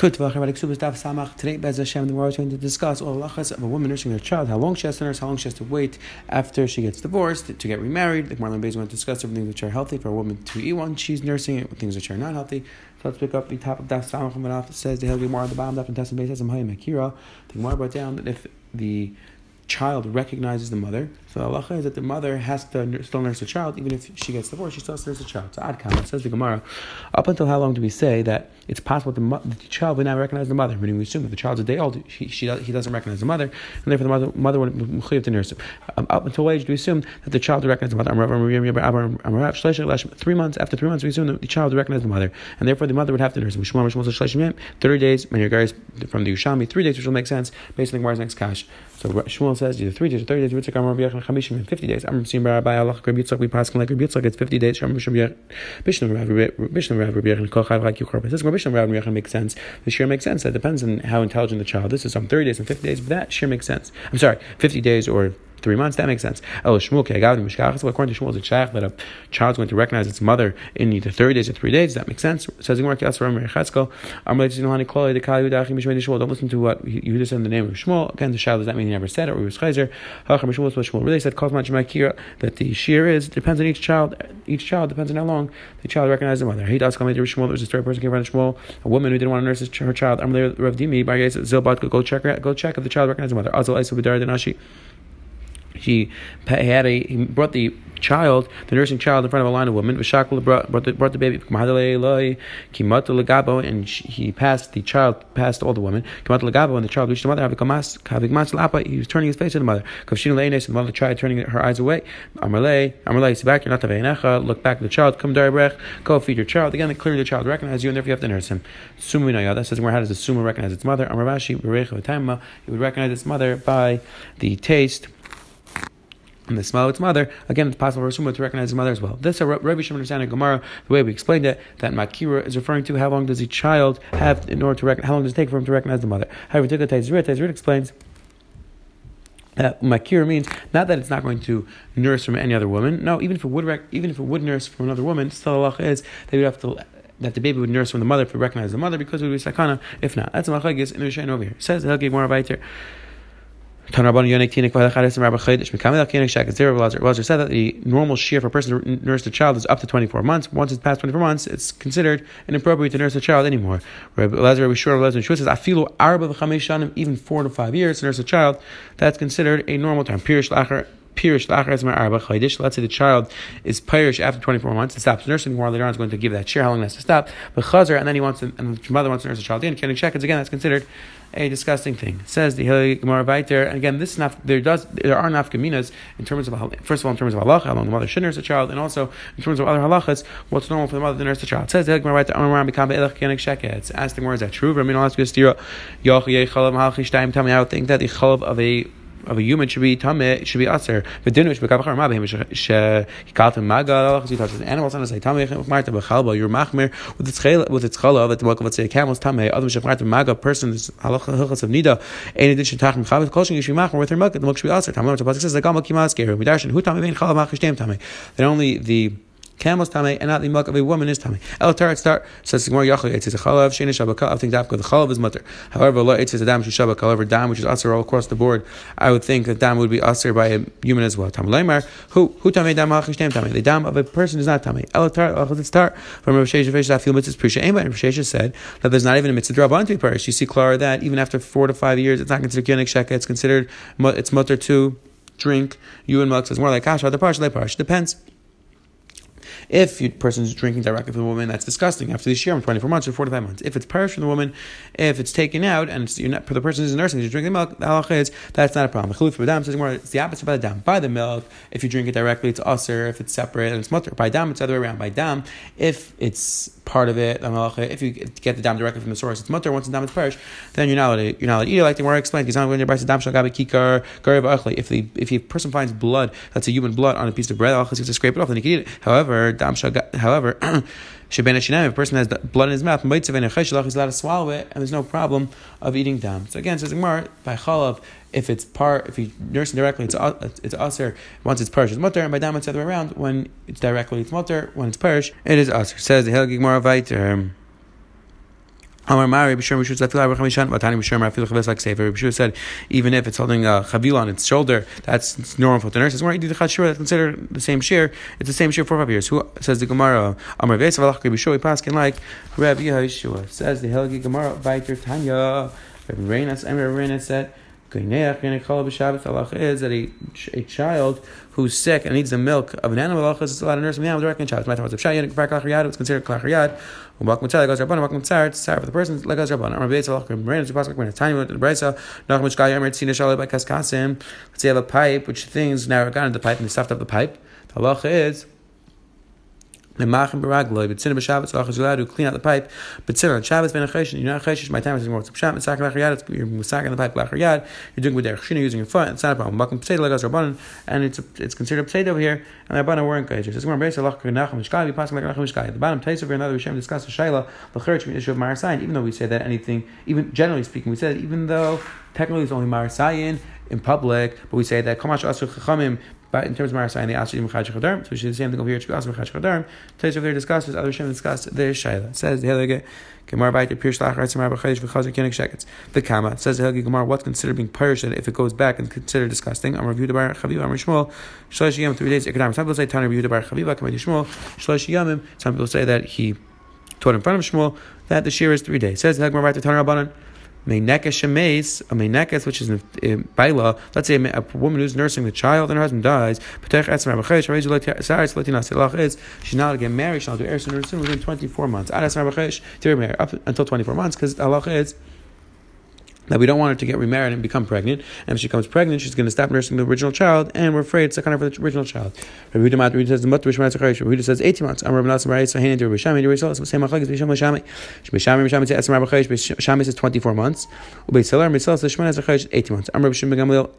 Today, Bez Hashem, the is going to discuss all halachas of a woman nursing her child, how long she has to nurse, how long she has to wait after she gets divorced to, get remarried. The Bez is going to discuss everything which are healthy for a woman to eat when she's nursing it, things which are not healthy. So let's pick up the top of Daf Samach. It says the Hel Gemara the bottom, Daf and Tessim Beis says Amhayim Akira. The Gemara brought down that if the child recognizes the mother. So Allah is that the mother has to still nurse the child, even if she gets divorced, she still has to nurse the child. So Adkam, says the Gemara, up until how long do we say that it's possible the, the child would not recognize the mother? Meaning we assume if the child's a day old, she, he doesn't recognize the mother, and therefore the mother, mother would have to nurse him. Um, up until what age do we assume that the child would recognize the mother? Three months, after three months, we assume that the child would recognize the mother, and therefore the mother would have to nurse him. 30 days, when your guys from the Ushami, three days, which will make sense based on the Gemara's next cash. So Shmuel says either three days or thirty days. Chamishim in fifty days. Amar Sim Rabbi Allah Rabbi Yitzchak we like Rabbi Yitzchak. It's fifty days. Sham Bishlam Bishlam Rabbi Yuchar. This Rabbi B'Yachim makes sense. The share makes sense. That depends on how intelligent the child This is. Some thirty days and fifty days. But that share makes sense. I'm sorry, fifty days or three months. That makes sense. El Shmuel According to Shmuel, it's a shach that a child's going to recognize its mother in either 30 days or three days. That makes sense. It says Don't listen to what you said in the name of Shmuel. Again, the child does that mean he never said it or he was chayzer. Shmuel really said that the shear is depends on each child. Each child depends on how long the child recognizes the mother. He does come into Shmuel. There was a third person came around Shmuel, a woman who didn't want to nurse her child. I'm Rav Dimi, go check go check if the child recognizes the mother. Azal Isa B'Dar Denashi he had a he brought the child, the nursing child, in front of a line of women. V'shakul brought, brought, the, brought the baby. And he passed the child past all the women. And the child reached the mother. He was turning his face to the mother. The mother tried turning her eyes away. Amarle, sit back. You're not Look back at the child. Come darbrech. Go feed your child. Again, clearly the child recognizes you, and therefore you have to nurse him. That says where how does the suma recognize its mother? Amarvashi, it would recognize its mother by the taste and the smell of its mother, again, it's possible for someone to recognize his mother as well. This uh, is Rabbi Shimon understanding Gemara, the way we explained it, that Makira is referring to how long does a child have in order to recognize, how long does it take for him to recognize the mother. However, Tikka Tezrit, Tezrit explains that makir means not that it's not going to nurse from any other woman. No, even if it would rec- even if it would nurse from another woman, still Allah is they would have to that the baby would nurse from the mother if it recognized the mother because it would be sakana. If not, that's a machagis in the over here. It says the Helgi Gemara Razer said that the normal shear for a person to nurse a child is up to 24 months. Once it's past 24 months, it's considered inappropriate to nurse a child anymore. Rabbi Lazar, Rabbi Shur, Rabbi says, Afilu arba even four to five years to nurse a child, that's considered a normal time. Pirish lacher Pirish Let's say the child is Pirish after 24 months and stops nursing more. Later on, is going to give that share how long has to stop. But Chazar, and then he wants to, and the mother wants to nurse the child in. Can it again? That's considered a disgusting thing. It says the Hilly Gemara Viter, and again, this naf, there does there are nafkaminas in terms of first of all in terms of halacha, how long the mother should nurse the child, and also in terms of other halachas, what's normal for the mother to nurse the child. It says the Gemara Viter, Amar become Elach Kenik Sheket. It's asking where is that true? I mean, I'll ask you a stira. Yoch Yei Chalav Halchi Shtaim. Tell me, I would think that the chalav of a of a human should be tameh, should be aser. But dinner should be kavachar mabim. He called him magal. He touches animals and say tameh marta bechalba. You're machmer with its chala with its chala that the welcome would say camel's tameh. Other shef marta maga person is halacha hilchas of nida. In addition tachim you should be machmer with her milk. The milk should be aser. Tameh. The pasuk says the gamal kimas geru. Midarshan hu tameh vein chala machmer shtem tameh. That only the camel's tummy and not the milk of a woman is tummy. El tar start says more yachol a chalav sheni shabaka. I think that the chalav is mutter. However, lo it is a dam shabaka. However, dam which is aser all across the board. I would think that dam would be aser by a human as well. Tam leimar who who tummy dam hachish tam tummy. The dam of a person is not tummy. El tar achot oh, start from Rav Shesha Fish that feel mitzvahs prisha. Aim Rav Shesha said that there's not even a mitzvah draban to be perished. You see Clara that even after four to five years, it's not considered kinik sheka. It's considered it's mutter to drink. You and milk says more like kasha. The parsha, the parsha depends. If a person is drinking directly from the woman, that's disgusting. After the shiur, 24 months or 45 months. If it's perished from the woman, if it's taken out and it's, not, the person is nursing, you're drinking milk, the halacha is that's not a problem. says more, it's the opposite by the dam. By the milk, if you drink it directly, it's usher. If it's separate, and it's mutter. By dam, it's the other way around. By dam, if it's part of it, if you get the dam directly from the source, it's mutter. Once the dam is perished, then you're not allowed to, you're not allowed to eat it. Like the more explained, because when you're dam kikar If the if a person finds blood, that's a human blood on a piece of bread, you have to scrape it off, then you can eat it. However, however, if a person has blood in his mouth, he's allowed to swallow it, and there's no problem of eating dam. So again, says Gemara, by chalav, if it's part, if you nurse directly, it's it's aser. Once it's parish, it's mutter, and by dam it's the other way around. When it's directly, it's mutter. When it's parish, it is aser. Says the Gemara Viter. Said, even if it's holding a chavil on its shoulder, that's normal for the nurses. When you do the Chashur, that's considered the same shear. It's the same shear for five years. Who says the Gemara? Amar Vesav Alach Bishur Paskin like Rabbi Yeshua says the Helgi Gemara Viter Tanya. Rabbi Reina said is that a, a child who's sick and needs the milk of an animal is allowed to nurse an animal directly in child. It's considered klachiyad. Welcome to for the person. The. Let's say you have a pipe which things now got into the pipe and they stuffed up the pipe. The halacha is Memachem beragloi, but sin is allowed to clean out the pipe. But sin on Shabbos ben achesh, you're not achesh. My time is more tzapshat. Mitzak lachar You're mitzak the pipe lachar yad. You're doing with derech shina using your foot. It's not a problem. Makom potato legas rabbanon, and it's it's considered a potato over here. And the rabbanon weren't achesh. It's more embrace Allah kanach mishkai. We pass like nacham mishkai. The bottom taste over another Hashem discuss the shaila the church issue of marasayin. Even though we say that anything, even generally speaking, we say that even though technically it's only marasayin in public, but we say that kamash asur chachamim but in terms of Marasai and the Asri Mechaj Chadarm, so we should the same thing over here. Chukwas Mechaj Chadarm. Today's over there discusses, other Shem discuss their Shaila. Says the Helge Gemara Bait Pir Shlach Ratzim Rabbi Chayish V'Chazer Kinik Shekets. The Kama says the Helge Gemara what's considered being perished if it goes back and considered disgusting. I'm reviewed by Chaviva. I'm Shmuel. Shlosh Yom three days. Some people say Tana reviewed by Chaviva. Come Shmuel. Shlosh Yomim. Some people say that he taught in front of Shmuel that the shear is three days. Says the Helge Gemara Bait Tana A meinekesh, which is in, baila, let's say a, woman who's nursing the child and her husband dies, she's not get married, to do soon within 24 months. Up until 24 months, because Allah is that we don't want her to get remarried and become pregnant. And if she becomes pregnant, she's going to stop nursing the original child, and we're afraid it's a kind of the original child. Rabbi Huda says the mother Rabbi says 18 months. I'm Rabbi Nassim Rai Sahin to Rabbi Shami. Rabbi Shami same machlek as Bisham Shami. Bisham says Rabbi says 24 months. Rabbi Seller says Shemon Chayish 18 months. I'm Rabbi Shimon Gamliel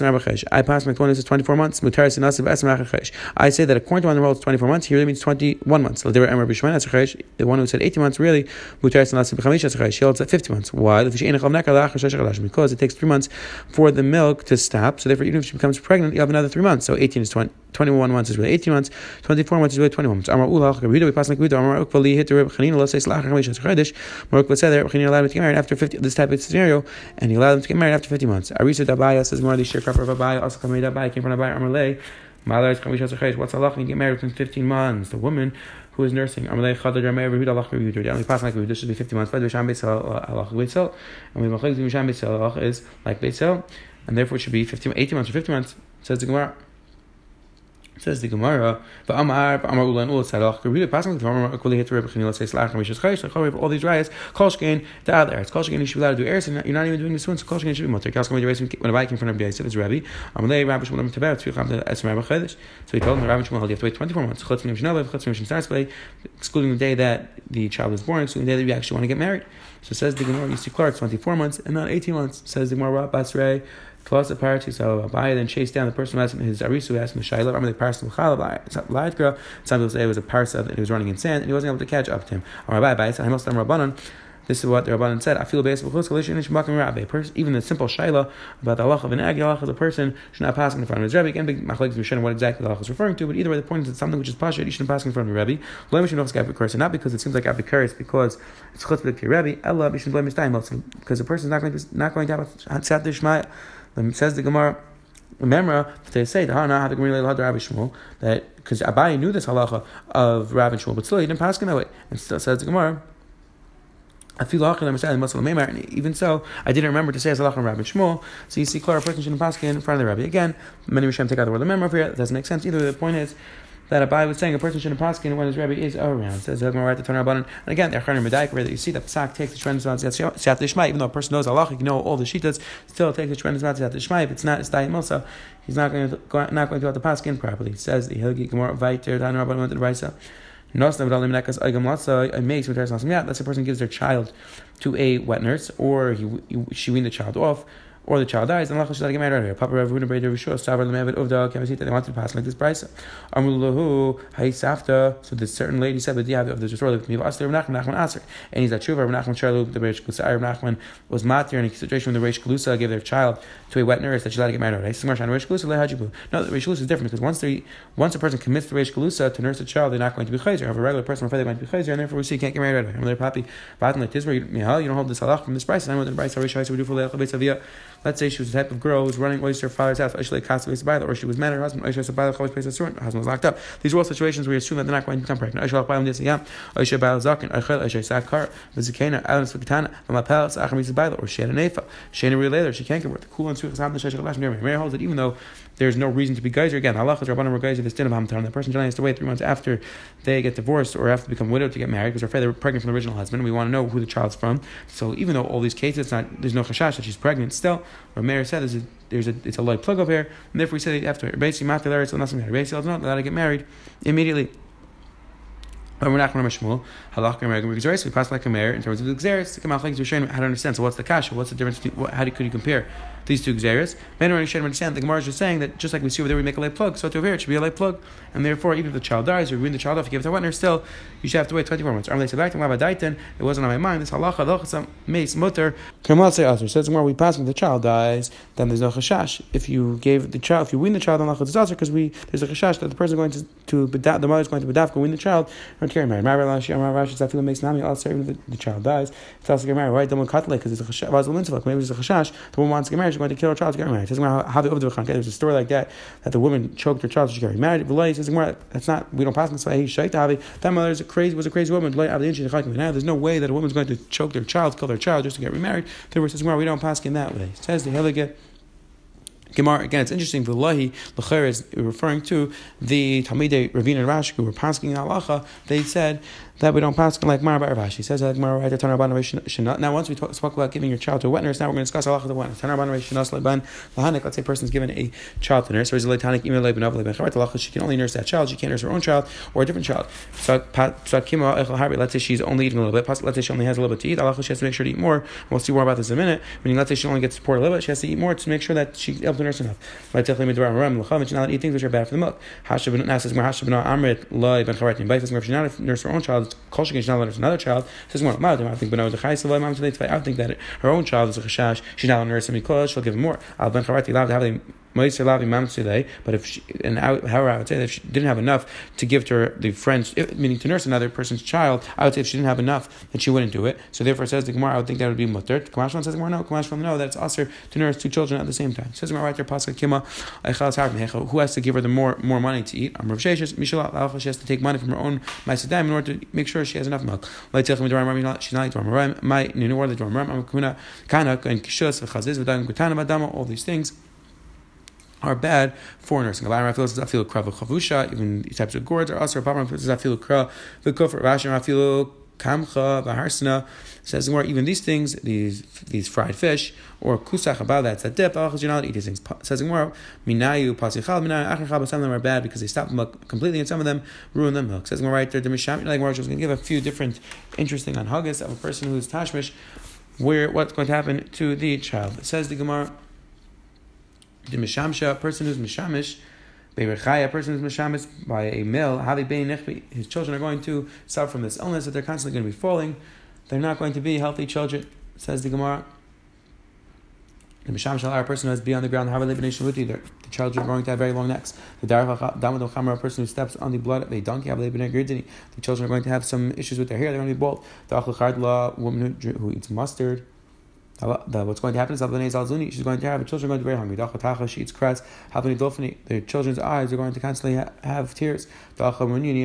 Rabbi. I pass my Twenty says 24 months. Mutar Sinasiv Esmer Chayish. I say that according to one the world, it's 24 months. He really means 21 months. Rabbi. The one who said 18 months really Mutar Sinasiv Chamish Chayish. He holds at 50 months. Why? because it takes three months for the milk to stop. So therefore, even if she becomes pregnant, you have another three months. So 18 is 20. 21 months is really 18 months, 24 months is really 21 months. After 50, this type of scenario, and he allowed him to get married after 50 months. Arisa says more the share of also came from. What's Allah? When you get married within 15 months, the woman who is nursing. Like should be 50 months. Beisel. Uh, and we is like Beisel. And therefore it should be 50, 18 months or 50 months. Says the Gemara. Says the Gemara, "Va'amar va'amar ulan ul tzadach passing the Gemara equally hit the Rebbe Chanil says lach mishes chayish lachor all these rayas kolshkein the other eretz kolshkein you should be allowed to do eretz and you're not even doing this one so kolshkein should be mutter kalskam when when a bike in front of Yosef it's Rabbi amalei Rabbi Shmuel Teber tzvich am the esmer Rabbi Chedesh so he told him Rabbi Shmuel you have to wait 24 months chutz nim shnalev chutz nim shnasplay excluding the day that the child is born excluding the day that you actually want to get married. So says the Gemara you see Clark 24 months and not 18 months says the Gemara Basrei Plus the party so Abaye then chased down the person who asked him his arisu asked him Shaila. Remember the parson Chalav girl. Some people say it was a parsa that he was running in sand and he wasn't able to catch up to him. Or Abaye said, "I must Rabbanon." This is what the Rabbanan said. I feel based Even the simple shaila about the Allah of an agi Allah of a person should not pass in front of his Rebbe. Again, machlekes Mishnah what exactly the Allah is referring to, but either way, the point is it's something which is pasha. You shouldn't pass in front of the Rebbe. Blame a curse? not because it seems like Abikar, because it's chutz b'kir Rebbe. Allah, you should blame his time because the person is not going to not going to have a sat Says the Gemara. Remember they say that because Abaye knew this halacha of Rav and Shmuel, but still he didn't pass it that way. And still says the Gemara. And even so, I didn't remember to say as halacha of Rabbi Shmuel. So you see, clear a person shouldn't pass in front of the Rabbi. Again, many Rishonim take out the word member over here. It doesn't make sense either. The point is that Abai was saying a person shouldn't paskin when his Rebbe is around. Says the right to turn And again, the Acharon Medaik, where you see that Psak takes the on Siyat Ishmael, even though a person knows Allah, he know all the Shitas, still takes the on Siyat Ishmael. If it's not it's Dayim Mosa, he's not going to not going to have the paskin properly. Says the Hilgi Gemara Vaiter Dan Rabban went to the Raisa. That's a person gives their child to a wet nurse, or he, he, she weaned the child off, or the child dies, then Lachal should get married right away. Papa Rav Huna Breder Rishua, Savar Lemevet Uvda, Kamasita, they wanted to pass like this price. Amulahu, Hay Safta, so this certain lady said, but yeah, of the Torah, the Aster, Nachman, Nachman Aser. And he's a Tshuva, Nachman Charlu, the Reish Galusa, Nachman was matir in a situation when the Reish Galusa gave their child to a wet nurse that she let to get married right away. Reish Galusa, No, the Reish Galusa is different because once they, once a person commits the Reish Galusa to nurse a child, they're not going to be Chayzer. Have a regular person, they're going to be Chayzer, and therefore we see you can't get married right away. And they're happy, Batan like where you don't hold this halach from this price, and I want the price, Reish we do for Lecha Beis Let's say she was the type of girl who was running away to her father's house, or she was mad at her husband, she husband was locked up. These are all situations where you assume that they're not going to become pregnant. Or she had a nefa. She had a real she can't get worth. Meir holds that even though there's no reason to be geyser again, Allah is Rabbanim geyser this din of Hamtar. The person generally has to wait three months after they get divorced or have to become widowed to get married because they're pregnant from the original husband. We want to know who the child's from. So even though all these cases, not there's no chashash that she's pregnant, still, Meir said is there's a it's a light plug over here, and therefore we say after basically matter there, so nothing matter. Basically, not allowed to get married immediately. But we're not going to Shmuel. Halach and We pass like a mayor in terms of the showing how to understand. So what's the kasha? What's the difference? How could you compare these two Xeris? Men are understand. The Gemara is just saying that just like we see over there, we make a light plug. So to over here, it should be a light plug, and therefore even if the child dies or you win the child off, you give it to a wetner, still you should have to wait 24 months. It wasn't on my mind. This halacha halacha mace mutter. Kamal say Aser says Gemara. We pass when the child dies, then there's no chashash. If you gave the child, if you win the child, then halacha Aser because we there's a chashash that the person going to to the mother is going to bedafka win the child and carry married. Rashi Amar Rashi Zafilu makes Nami also even if the child dies, it's also get married. Why don't we cut because it's a chashash? Maybe it's a chashash. The woman wants to get married, she's going to kill her child to get married. It says how the over There's a story like that that the woman choked her child, she got married. That's not we don't pass in this way. That mother is a crazy was a crazy woman. There's no way that a woman's going to choke their child, kill their child just to get remarried. Therefore, says we don't pass in that way. It says the Helige. Gemara again, it's interesting. V'lahi l'cher is referring to the Talmidei Ravina and Rashi who were passing in halacha. They said that we don't pass like Mara Rashi says like Mara Ban Now once we talk, spoke about giving your child to a wet nurse, now we're going to discuss halacha of the wet nurse. Let's say a person's given a child to nurse, or is a Tanik Email Leban Ben She can only nurse that child. She can't nurse her own child or a different child. So let's say she's only eating a little bit. Let's say she only has a little bit to eat. Halacha she has to make sure to eat more. We'll see more about this in a minute. Meaning let's say she only gets support a little bit, she has to eat more to make sure that she's able to nurse enough. Like definitely She not eat things which are bad for the milk. Hashabin says nurse her own child, she's not there's another child. Says more. I think Benoit the Chayis Levay Mom today. I think that her own child is a chashash. She's not on nurse because she'll give him more. Al ben charati allowed to have but if she, and however I would say that if she didn't have enough to give to her, the friends, meaning to nurse another person's child, I would say if she didn't have enough, then she wouldn't do it. So therefore, it says the Gemara, I would think that would be mutter. Kamashvan says the Gemara, no, Kamashvan no, that it's usher to nurse two children at the same time. Says the Gemara right there, Pascha Kima, who has to give her the more more money to eat? I'm she has to take money from her own Maisadam in order to make sure she has enough milk. She's not my I'm and all these things are bad for nursing. Even types of gourds are also. Kamcha v'harsana. Says more even these things, these these fried fish or kusach about that's a dip. Oh, you're eat these things. Says more minayu pasichal minayu achachal. Some of them are bad because they stop milk completely, and some of them ruin the milk. Says more right there. The misham like more. was going to give a few different interesting on haggis of a person who's tashmish, where what's going to happen to the child. It says the Gemara. The mishamsha, a person who's mishamish, Beirechai, a person who's mishamish by a mill, his children are going to suffer from this illness that they're constantly going to be falling. They're not going to be healthy children, says the Gemara. The Misham Shal, a person who has been on the ground, the the children are going to have very long necks. The Damadol Chamar, a person who steps on the blood of a donkey, the children are going to have some issues with their hair, they're going to be bald. The Achal woman who, who eats mustard, what's going to happen is Zalzuni, she's going to have children are going to be very hungry. She eats cress. Their children's eyes are going to constantly ha- have tears. A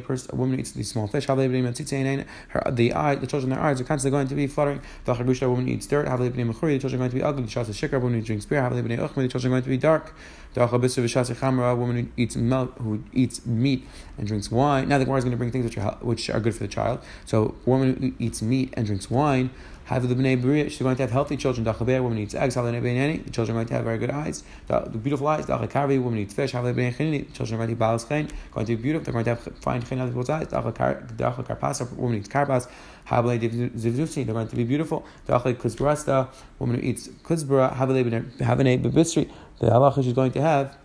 person, a woman eats these small fish. Her, the eye, the children, their eyes are constantly going to be fluttering. A woman eats dirt. The children are going to be ugly. A woman who drinks beer. The children are going to be dark. A woman who eats milk, who eats meat and drinks wine. Now the Gemara is going to bring things which are which are good for the child. So a woman who eats meat and drinks wine have the bnei bria. She's going to have healthy children. Dachaber, woman eats eggs. Have the bnei the children are going to have very good eyes. The, beautiful eyes. Dachakavi, woman eats fish. Have the bnei children are going to be balas chen. Going to be beautiful. They're going to have fine chen on people's eyes. Dachakarpas, woman eats karpas. Havale Zivzusi, they're going to be beautiful. V'achle Kuzbarasta, woman who eats Kuzbara, Havale Havane Bebisri, the halacha she's going to have,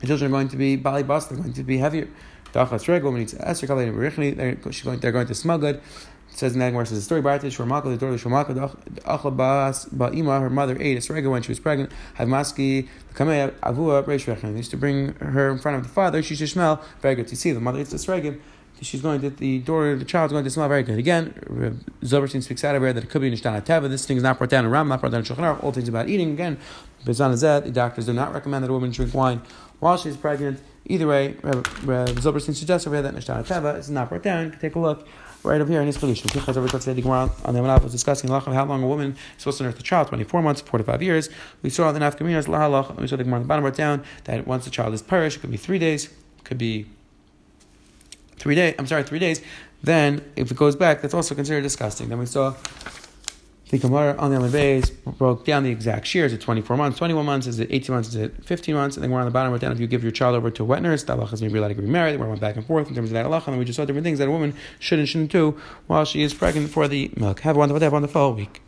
the children are going to be Bali Bas, they're going to be heavier. Dachas Reg, woman eats Esther, they're going to smell good. Says in that says the story about Shurmaka, the daughter of Shurmaka, Achlabas Ba'ima, her mother ate a srega when she was pregnant. Havmaski, the Kameh Avua Reish Rechem. used to bring her in front of the father. She should smell very good. You see, the mother eats the srega. She's going to the daughter, the child is going to smell very good. Again, Zilberstein speaks out of here that it could be Nishtana Teva. This thing is not brought down in Ram, not brought down in Shulchan All things about eating. Again, Bezan Zed, the doctors do not recommend that a woman drink wine while she's pregnant. Either way, Zilberstein suggests over here that Nishtana Teva is not brought down. Take a look right over here in his Kedushin. Pinchas over the Gemara on the Amalaf was discussing how long a woman is supposed to nurse the child, 24 months, 45 years. We saw in the Nafkaminas, Lahalach, we saw the Gemara on the bottom right down that once the child is perished, it could be 3 days, could be 3 days, I'm sorry, 3 days. Then, if it goes back, that's also considered disgusting. Then we saw the Gemara on the Amid broke down the exact shears it 24 months, 21 months, is it 18 months, is it 15 months? And then we're on the bottom, wrote down if you give your child over to a wet nurse, that halacha is maybe allowed to be married. We went back and forth in terms of that halacha, and we just saw different things that a woman should and shouldn't do while she is pregnant for the milk. Have a wonderful day, have a wonderful week.